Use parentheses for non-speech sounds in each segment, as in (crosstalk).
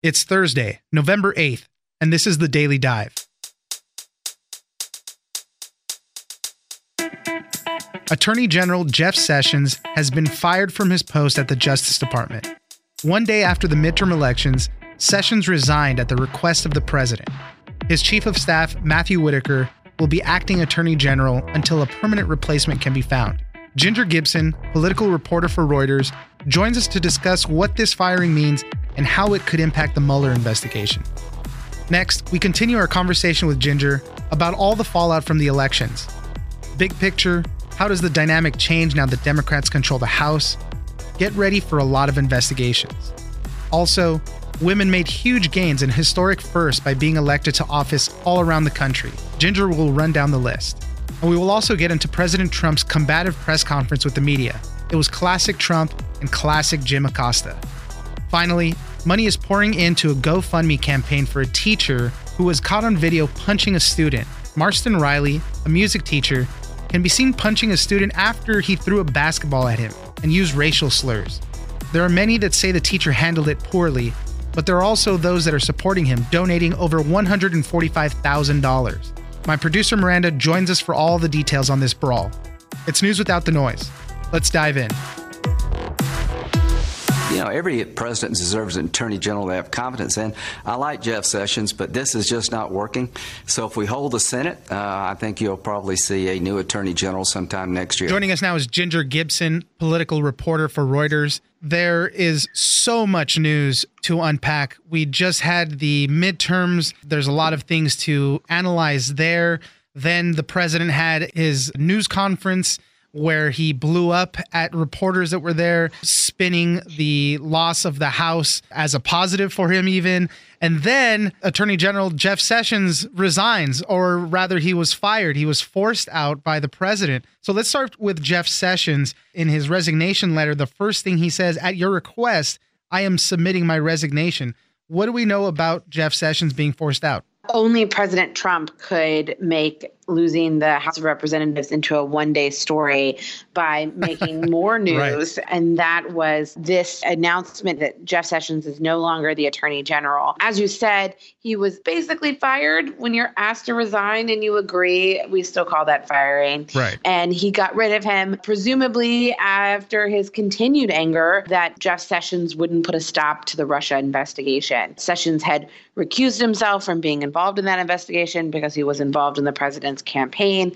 It's Thursday, November 8th, and this is the Daily Dive. Attorney General Jeff Sessions has been fired from his post at the Justice Department. One day after the midterm elections, Sessions resigned at the request of the president. His chief of staff, Matthew Whitaker, will be acting attorney general until a permanent replacement can be found. Ginger Gibson, political reporter for Reuters, joins us to discuss what this firing means and how it could impact the Mueller investigation. Next, we continue our conversation with Ginger about all the fallout from the elections. Big picture, how does the dynamic change now that Democrats control the House? Get ready for a lot of investigations. Also, women made huge gains and historic firsts by being elected to office all around the country. Ginger will run down the list. And we will also get into President Trump's combative press conference with the media. It was classic Trump and classic Jim Acosta. Finally, money is pouring into a GoFundMe campaign for a teacher who was caught on video punching a student. Marston Riley, a music teacher, can be seen punching a student after he threw a basketball at him and used racial slurs. There are many that say the teacher handled it poorly, but there are also those that are supporting him, donating over $145,000. My producer Miranda joins us for all the details on this brawl. It's news without the noise. Let's dive in. You know, every president deserves an attorney general they have confidence in. I like Jeff Sessions, but this is just not working. So if we hold the Senate, uh, I think you'll probably see a new attorney general sometime next year. Joining us now is Ginger Gibson, political reporter for Reuters. There is so much news to unpack. We just had the midterms. There's a lot of things to analyze there. Then the president had his news conference where he blew up at reporters that were there, spinning the loss of the House as a positive for him, even. And then Attorney General Jeff Sessions resigns, or rather, he was fired. He was forced out by the president. So let's start with Jeff Sessions. In his resignation letter, the first thing he says, At your request, I am submitting my resignation. What do we know about Jeff Sessions being forced out? Only President Trump could make losing the House of Representatives into a one day story by (laughs) making more news. right. And that was this announcement that Jeff Sessions is no longer the attorney general. As you said, he was basically fired when you're asked to resign and you agree. We still call that firing. Right. And he got rid of him, presumably after his continued anger that Jeff Sessions wouldn't put a stop to the Russia investigation. Sessions had recused himself from being involved in that investigation because he was involved in the president's campaign.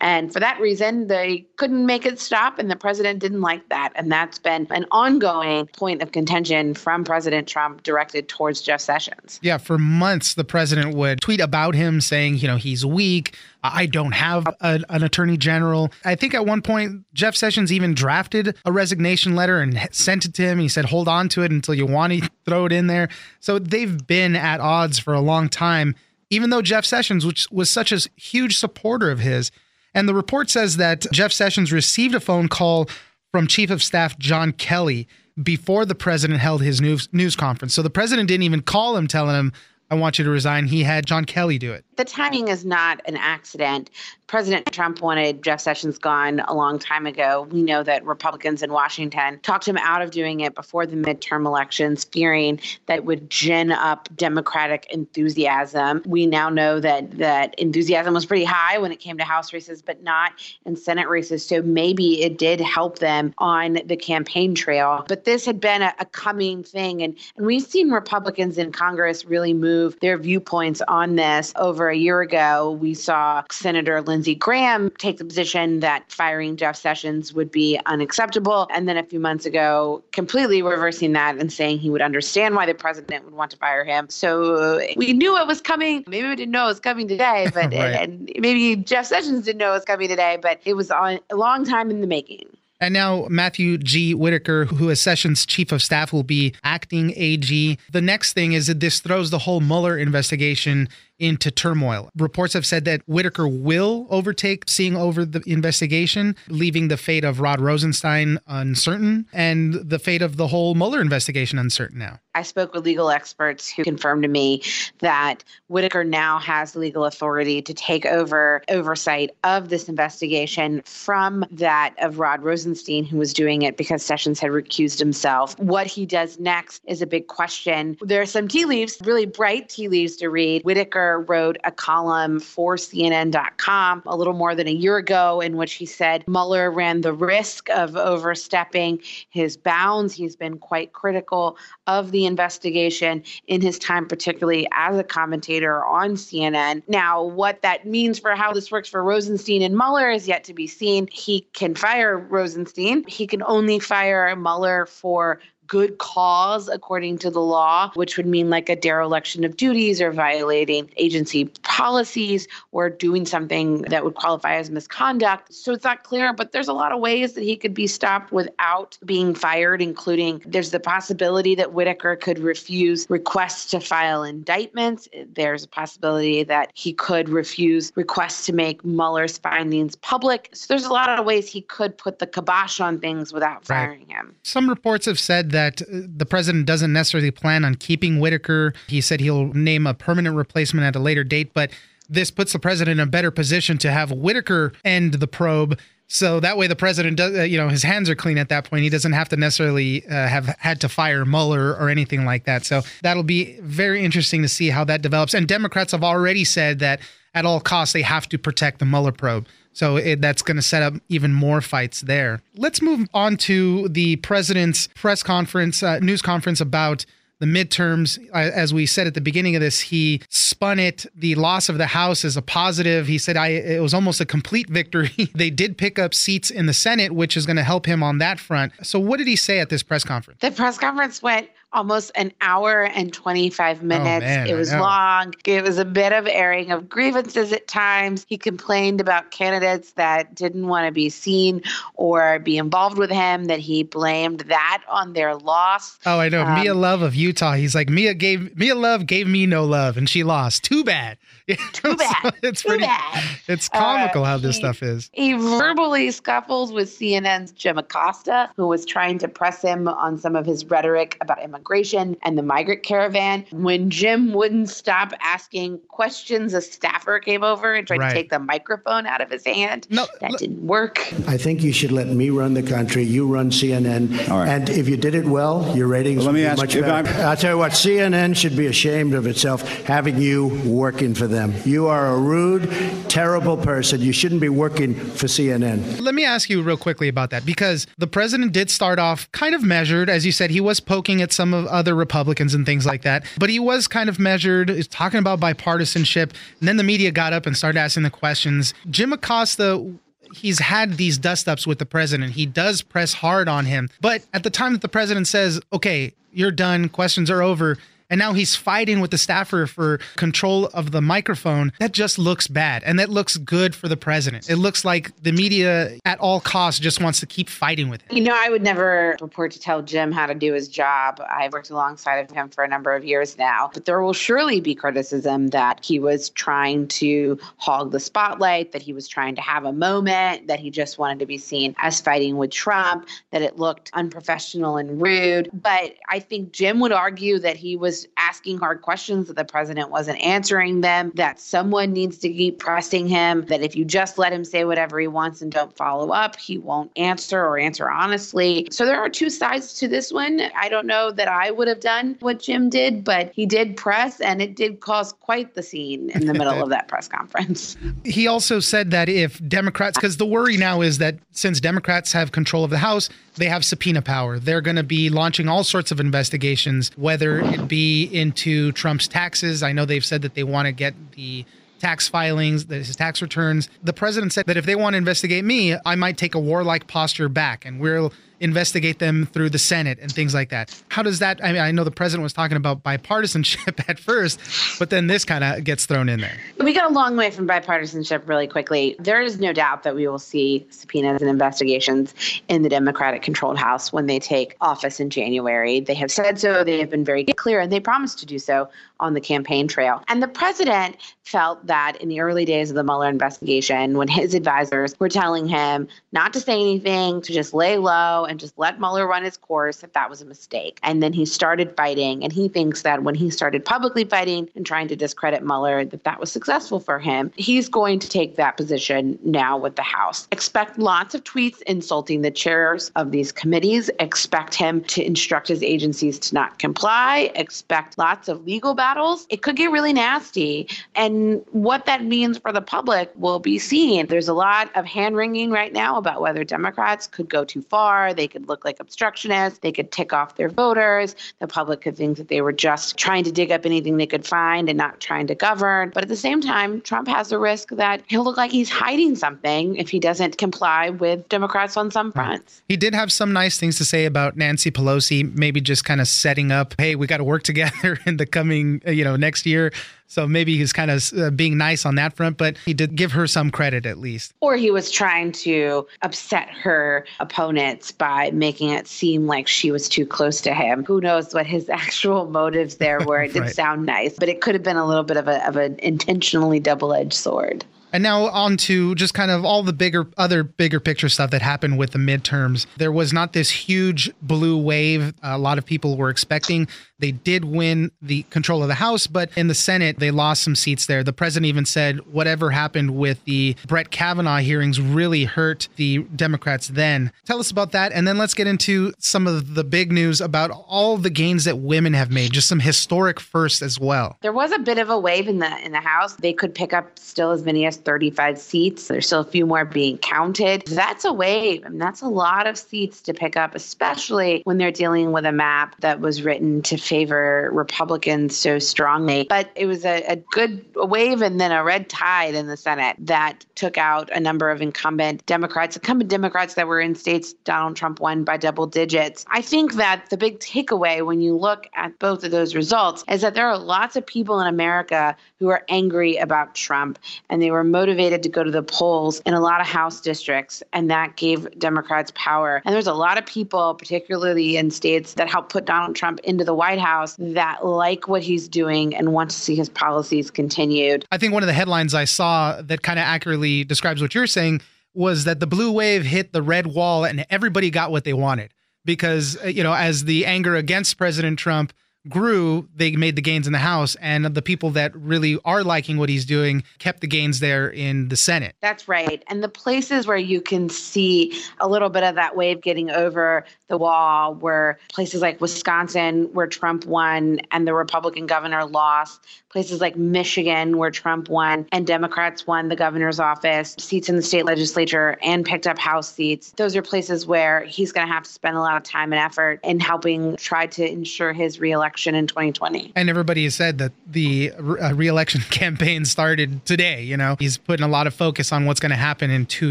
And for that reason, they couldn't make it stop, and the president didn't like that. And that's been an ongoing point of contention from President Trump directed towards Jeff Sessions. Yeah, for months, the president would tweet about him saying, you know, he's weak. I don't have a, an attorney general. I think at one point, Jeff Sessions even drafted a resignation letter and sent it to him. He said, hold on to it until you want to throw it in there. So they've been at odds for a long time even though Jeff Sessions, which was such a huge supporter of his, and the report says that Jeff Sessions received a phone call from Chief of Staff John Kelly before the president held his news news conference. So the president didn't even call him telling him, I want you to resign. He had John Kelly do it. The timing is not an accident. President Trump wanted Jeff Sessions gone a long time ago. We know that Republicans in Washington talked him out of doing it before the midterm elections, fearing that it would gin up Democratic enthusiasm. We now know that that enthusiasm was pretty high when it came to House races, but not in Senate races. So maybe it did help them on the campaign trail. But this had been a, a coming thing, and and we've seen Republicans in Congress really move their viewpoints on this. Over a year ago, we saw Senator Lindsey Graham take the position that firing Jeff Sessions would be unacceptable. And then a few months ago, completely reversing that and saying he would understand why the president would want to fire him. So uh, we knew it was coming. Maybe we didn't know it was coming today, but (laughs) right. and maybe Jeff Sessions didn't know it was coming today, but it was on a long time in the making. And now Matthew G. Whitaker, who is Sessions' chief of staff, will be acting AG. The next thing is that this throws the whole Mueller investigation into turmoil. Reports have said that Whitaker will overtake seeing over the investigation, leaving the fate of Rod Rosenstein uncertain and the fate of the whole Mueller investigation uncertain now. I spoke with legal experts who confirmed to me that Whitaker now has legal authority to take over oversight of this investigation from that of Rod Rosenstein, who was doing it because Sessions had recused himself. What he does next is a big question. There are some tea leaves, really bright tea leaves to read. Whitaker wrote a column for CNN.com a little more than a year ago in which he said Mueller ran the risk of overstepping his bounds. He's been quite critical of the investigation in his time, particularly as a commentator on CNN. Now, what that means for how this works for Rosenstein and Mueller is yet to be seen. He can fire Rosenstein. He can only fire Mueller for good cause according to the law, which would mean like a dereliction of duties or violating agency policies or doing something that would qualify as misconduct. So it's not clear, but there's a lot of ways that he could be stopped without being fired, including there's the possibility that Whitaker could refuse requests to file indictments. There's a possibility that he could refuse requests to make Mueller's findings public. So there's a lot of ways he could put the kibosh on things without firing right. him. Some reports have said that uh, the president doesn't necessarily plan on keeping Whitaker. He said he'll name a permanent replacement at a later date, but this puts the president in a better position to have Whitaker end the probe. So that way, the president does, uh, you know, his hands are clean at that point. He doesn't have to necessarily uh, have had to fire Mueller or anything like that. So that'll be very interesting to see how that develops. And Democrats have already said that at all costs they have to protect the Mueller probe. So it, that's going to set up even more fights there. Let's move on to the president's press conference, uh, news conference about the midterms. As we said at the beginning of this, he spun it, the loss of the House as a positive. He said I, it was almost a complete victory. (laughs) they did pick up seats in the Senate, which is going to help him on that front. So, what did he say at this press conference? The press conference went almost an hour and 25 minutes. Oh, man, it was long. It was a bit of airing of grievances at times. He complained about candidates that didn't want to be seen or be involved with him, that he blamed that on their loss. Oh, I know. Um, Mia Love of Utah. He's like, Mia gave Mia Love gave me no love and she lost. Too bad. (laughs) Too bad. (laughs) it's Too pretty bad. It's comical uh, how this he, stuff is. He verbally scuffles with CNN's Jim Acosta, who was trying to press him on some of his rhetoric about immigration immigration and the migrant caravan. When Jim wouldn't stop asking questions, a staffer came over and tried right. to take the microphone out of his hand. No, that l- didn't work. I think you should let me run the country. You run CNN. All right. And if you did it well, your ratings well, let me ask, much better. I'll tell you what, CNN should be ashamed of itself having you working for them. You are a rude, terrible person. You shouldn't be working for CNN. Let me ask you real quickly about that because the president did start off kind of measured. As you said, he was poking at some of other Republicans and things like that. But he was kind of measured, He's talking about bipartisanship. And then the media got up and started asking the questions. Jim Acosta he's had these dust ups with the president. He does press hard on him. But at the time that the president says, okay, you're done, questions are over, and now he's fighting with the staffer for control of the microphone. That just looks bad. And that looks good for the president. It looks like the media at all costs just wants to keep fighting with him. You know, I would never purport to tell Jim how to do his job. I've worked alongside of him for a number of years now. But there will surely be criticism that he was trying to hog the spotlight, that he was trying to have a moment, that he just wanted to be seen as fighting with Trump, that it looked unprofessional and rude. But I think Jim would argue that he was asking hard questions that the president wasn't answering them, that someone needs to keep pressing him, that if you just let him say whatever he wants and don't follow up, he won't answer or answer honestly. So there are two sides to this one. I don't know that I would have done what Jim did, but he did press and it did cause quite the scene in the (laughs) middle of that press conference. He also said that if Democrats, because the worry now is that since Democrats have control of the House, they have subpoena power. They're going to be launching all sorts of investigations, whether it be into Trump's taxes. I know they've said that they want to get the tax filings, his tax returns. The president said that if they want to investigate me, I might take a warlike posture back, and we'll investigate them through the Senate and things like that. How does that? I mean, I know the president was talking about bipartisanship (laughs) at first, but then this kind of gets thrown in there. We got a long way from bipartisanship really quickly. There is no doubt that we will see subpoenas and investigations in the Democratic controlled House when they take office in January. They have said so, they have been very clear, and they promised to do so on the campaign trail. And the president felt that in the early days of the Mueller investigation, when his advisors were telling him not to say anything, to just lay low and just let Mueller run his course, if that was a mistake. And then he started fighting. And he thinks that when he started publicly fighting and trying to discredit Mueller, that that was successful for him. He's going to take that position now with the House. Expect lots of tweets insulting the chairs of these committees. Expect him to instruct his agencies to not comply. Expect lots of legal battles. It could get really nasty. And what that means for the public will be seen. There's a lot of hand wringing right now about whether Democrats could go too far. They could look like obstructionists. They could tick off their voters. The public could think that they were just trying to dig up anything they could find and not trying to govern. But at the same time, Trump has the risk that he'll look like he's hiding something if he doesn't comply with Democrats on some fronts. He did have some nice things to say about Nancy Pelosi, maybe just kind of setting up, hey, we got to work together (laughs) in the coming, you know, next year. So maybe he's kind of uh, being nice on that front, but he did give her some credit at least. Or he was trying to upset her opponents by making it seem like she was too close to him. Who knows what his (laughs) actual motives there were? It did (laughs) right. sound nice, but it could have been a little bit of a of an intentionally double edged sword. And now on to just kind of all the bigger, other bigger picture stuff that happened with the midterms. There was not this huge blue wave a lot of people were expecting. They did win the control of the House, but in the Senate, they lost some seats there. The president even said whatever happened with the Brett Kavanaugh hearings really hurt the Democrats then. Tell us about that. And then let's get into some of the big news about all the gains that women have made, just some historic firsts as well. There was a bit of a wave in the in the House. They could pick up still as many as 35 seats. There's still a few more being counted. That's a wave. and that's a lot of seats to pick up, especially when they're dealing with a map that was written to favor Republicans so strongly. But it was a, a good wave and then a red tide in the Senate that took out a number of incumbent Democrats, incumbent Democrats that were in states Donald Trump won by double digits. I think that the big takeaway when you look at both of those results is that there are lots of people in America who are angry about Trump and they were motivated to go to the polls in a lot of House districts, and that gave Democrats power. And there's a lot of people, particularly in states that helped put Donald Trump into the White House that like what he's doing and want to see his policies continued. I think one of the headlines I saw that kind of accurately describes what you're saying was that the blue wave hit the red wall and everybody got what they wanted because uh, you know as the anger against President Trump grew, they made the gains in the House, and the people that really are liking what he's doing kept the gains there in the Senate. That's right. And the places where you can see a little bit of that wave getting over the wall were places like Wisconsin, where Trump won and the Republican governor lost, places like Michigan, where Trump won and Democrats won the governor's office, seats in the state legislature, and picked up House seats. Those are places where he's going to have to spend a lot of time and effort in helping try to ensure his reelection election in 2020. And everybody has said that the uh, reelection (laughs) campaign started today. You know, he's putting a lot of focus on what's going to happen in two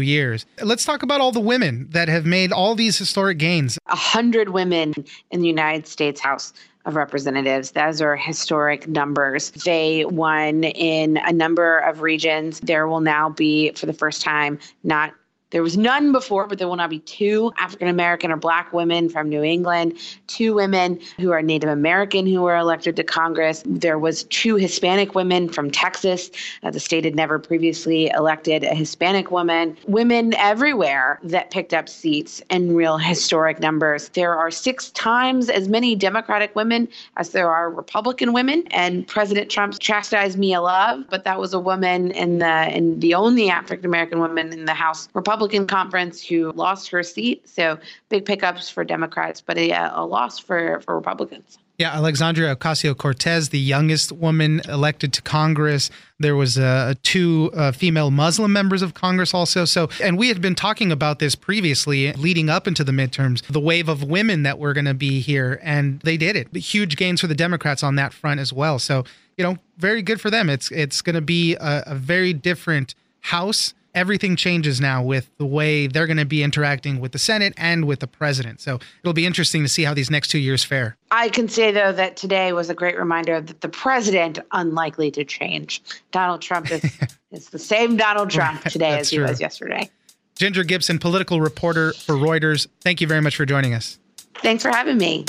years. Let's talk about all the women that have made all these historic gains. A hundred women in the United States House of Representatives. Those are historic numbers. They won in a number of regions. There will now be, for the first time, not there was none before, but there will now be two African American or Black women from New England, two women who are Native American who were elected to Congress. There was two Hispanic women from Texas. Uh, the state had never previously elected a Hispanic woman. Women everywhere that picked up seats in real historic numbers. There are six times as many Democratic women as there are Republican women. And President Trump chastised Mia Love, but that was a woman in the in the only African American woman in the House Republican Republican conference who lost her seat. So big pickups for Democrats, but a, a loss for, for Republicans. Yeah, Alexandria Ocasio Cortez, the youngest woman elected to Congress. There was uh, two uh, female Muslim members of Congress also. So, and we had been talking about this previously, leading up into the midterms, the wave of women that were going to be here, and they did it. Huge gains for the Democrats on that front as well. So, you know, very good for them. It's it's going to be a, a very different House everything changes now with the way they're going to be interacting with the Senate and with the president. So it'll be interesting to see how these next two years fare. I can say, though, that today was a great reminder that the president unlikely to change. Donald Trump is, (laughs) is the same Donald Trump today as he was yesterday. Ginger Gibson, political reporter for Reuters. Thank you very much for joining us. Thanks for having me.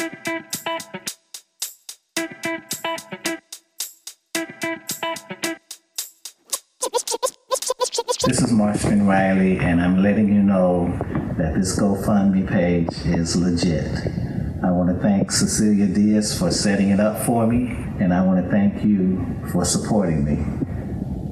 This is Marston Riley, and I'm letting you know that this GoFundMe page is legit. I want to thank Cecilia Diaz for setting it up for me, and I want to thank you for supporting me.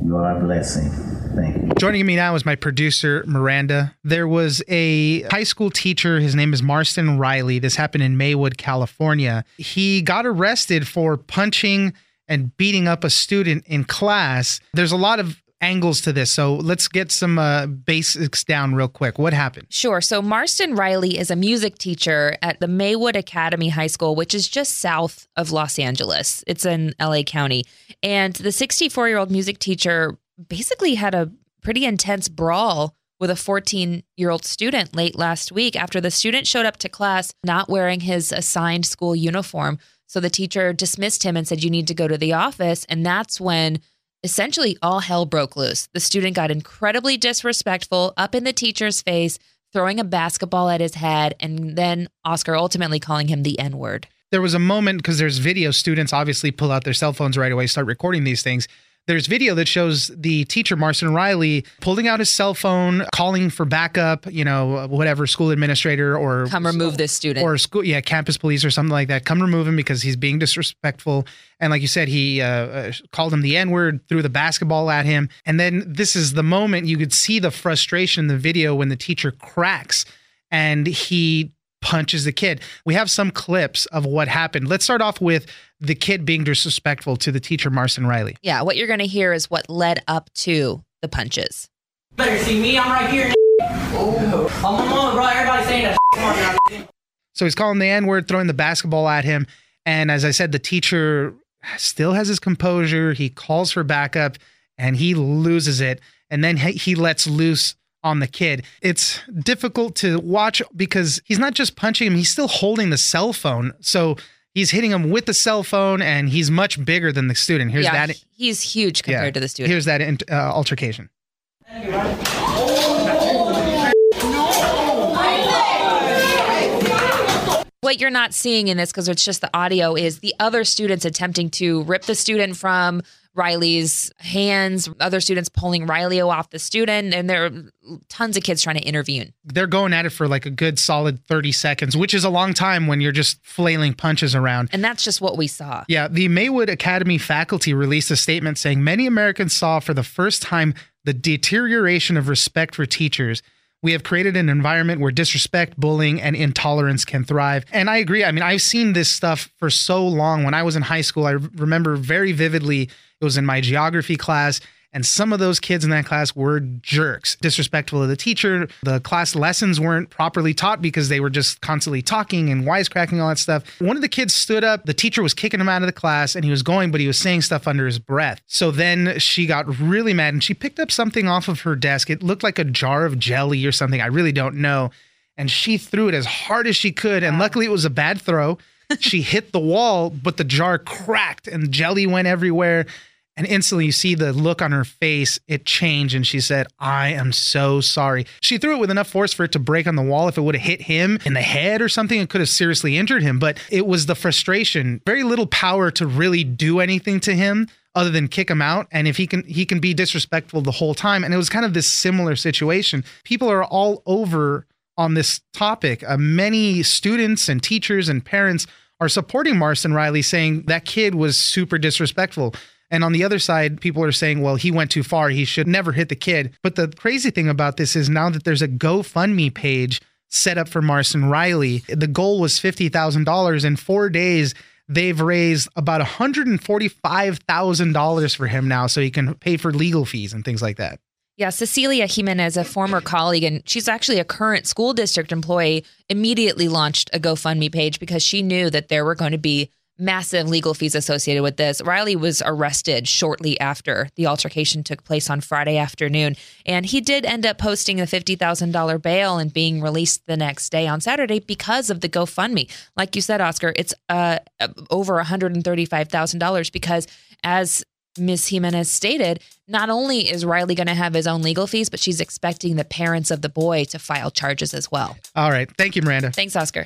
You are a blessing. Thank you. Joining me now is my producer, Miranda. There was a high school teacher. His name is Marston Riley. This happened in Maywood, California. He got arrested for punching and beating up a student in class. There's a lot of angles to this. So let's get some uh, basics down real quick. What happened? Sure. So Marston Riley is a music teacher at the Maywood Academy High School, which is just south of Los Angeles. It's in LA County. And the 64 year old music teacher basically had a pretty intense brawl with a 14 year old student late last week after the student showed up to class not wearing his assigned school uniform. So the teacher dismissed him and said, You need to go to the office. And that's when essentially all hell broke loose. The student got incredibly disrespectful up in the teacher's face, throwing a basketball at his head, and then Oscar ultimately calling him the N word. There was a moment because there's video, students obviously pull out their cell phones right away, start recording these things there's video that shows the teacher Marston Riley pulling out his cell phone, calling for backup, you know, whatever school administrator or come remove this student or school, yeah, campus police or something like that. Come remove him because he's being disrespectful. And like you said, he uh, uh, called him the N word, threw the basketball at him, and then this is the moment you could see the frustration in the video when the teacher cracks and he punches the kid. We have some clips of what happened. Let's start off with the kid being disrespectful to the teacher, Marston Riley. Yeah, what you're going to hear is what led up to the punches. Better see me, I'm right here. Oh, I'm on, bro. Everybody saying that. So he's calling the N word, throwing the basketball at him. And as I said, the teacher still has his composure. He calls for backup and he loses it. And then he lets loose on the kid. It's difficult to watch because he's not just punching him, he's still holding the cell phone. So he's hitting him with the cell phone and he's much bigger than the student. Here's yeah, that. He's huge compared yeah, to the student. Here's that uh, altercation. What you're not seeing in this, because it's just the audio, is the other students attempting to rip the student from Riley's hands, other students pulling Riley off the student, and there are tons of kids trying to intervene. They're going at it for like a good solid 30 seconds, which is a long time when you're just flailing punches around. And that's just what we saw. Yeah. The Maywood Academy faculty released a statement saying many Americans saw for the first time the deterioration of respect for teachers we have created an environment where disrespect, bullying, and intolerance can thrive. And I agree. I mean, I've seen this stuff for so long. When I was in high school, I remember very vividly, it was in my geography class and some of those kids in that class were jerks, disrespectful of the teacher. The class lessons weren't properly taught because they were just constantly talking and wisecracking, all that stuff. One of the kids stood up. The teacher was kicking him out of the class and he was going, but he was saying stuff under his breath. So then she got really mad and she picked up something off of her desk. It looked like a jar of jelly or something. I really don't know. And she threw it as hard as she could. And luckily, it was a bad throw. (laughs) she hit the wall, but the jar cracked and jelly went everywhere. And instantly you see the look on her face, it changed. And she said, I am so sorry. She threw it with enough force for it to break on the wall. If it would have hit him in the head or something, it could have seriously injured him. But it was the frustration, very little power to really do anything to him other than kick him out and if he can he can be disrespectful the whole time and it was kind of this similar situation people are all over on this topic uh, many students and teachers and parents are supporting Marston Riley saying that kid was super disrespectful and on the other side, people are saying, well, he went too far. He should never hit the kid. But the crazy thing about this is now that there's a GoFundMe page set up for Marston Riley, the goal was $50,000. In four days, they've raised about $145,000 for him now so he can pay for legal fees and things like that. Yeah, Cecilia Jimenez, a former colleague, and she's actually a current school district employee, immediately launched a GoFundMe page because she knew that there were going to be massive legal fees associated with this. Riley was arrested shortly after the altercation took place on Friday afternoon, and he did end up posting a $50,000 bail and being released the next day on Saturday because of the GoFundMe. Like you said, Oscar, it's uh, over $135,000 because as Ms. Jimenez stated, not only is Riley going to have his own legal fees, but she's expecting the parents of the boy to file charges as well. All right. Thank you, Miranda. Thanks, Oscar.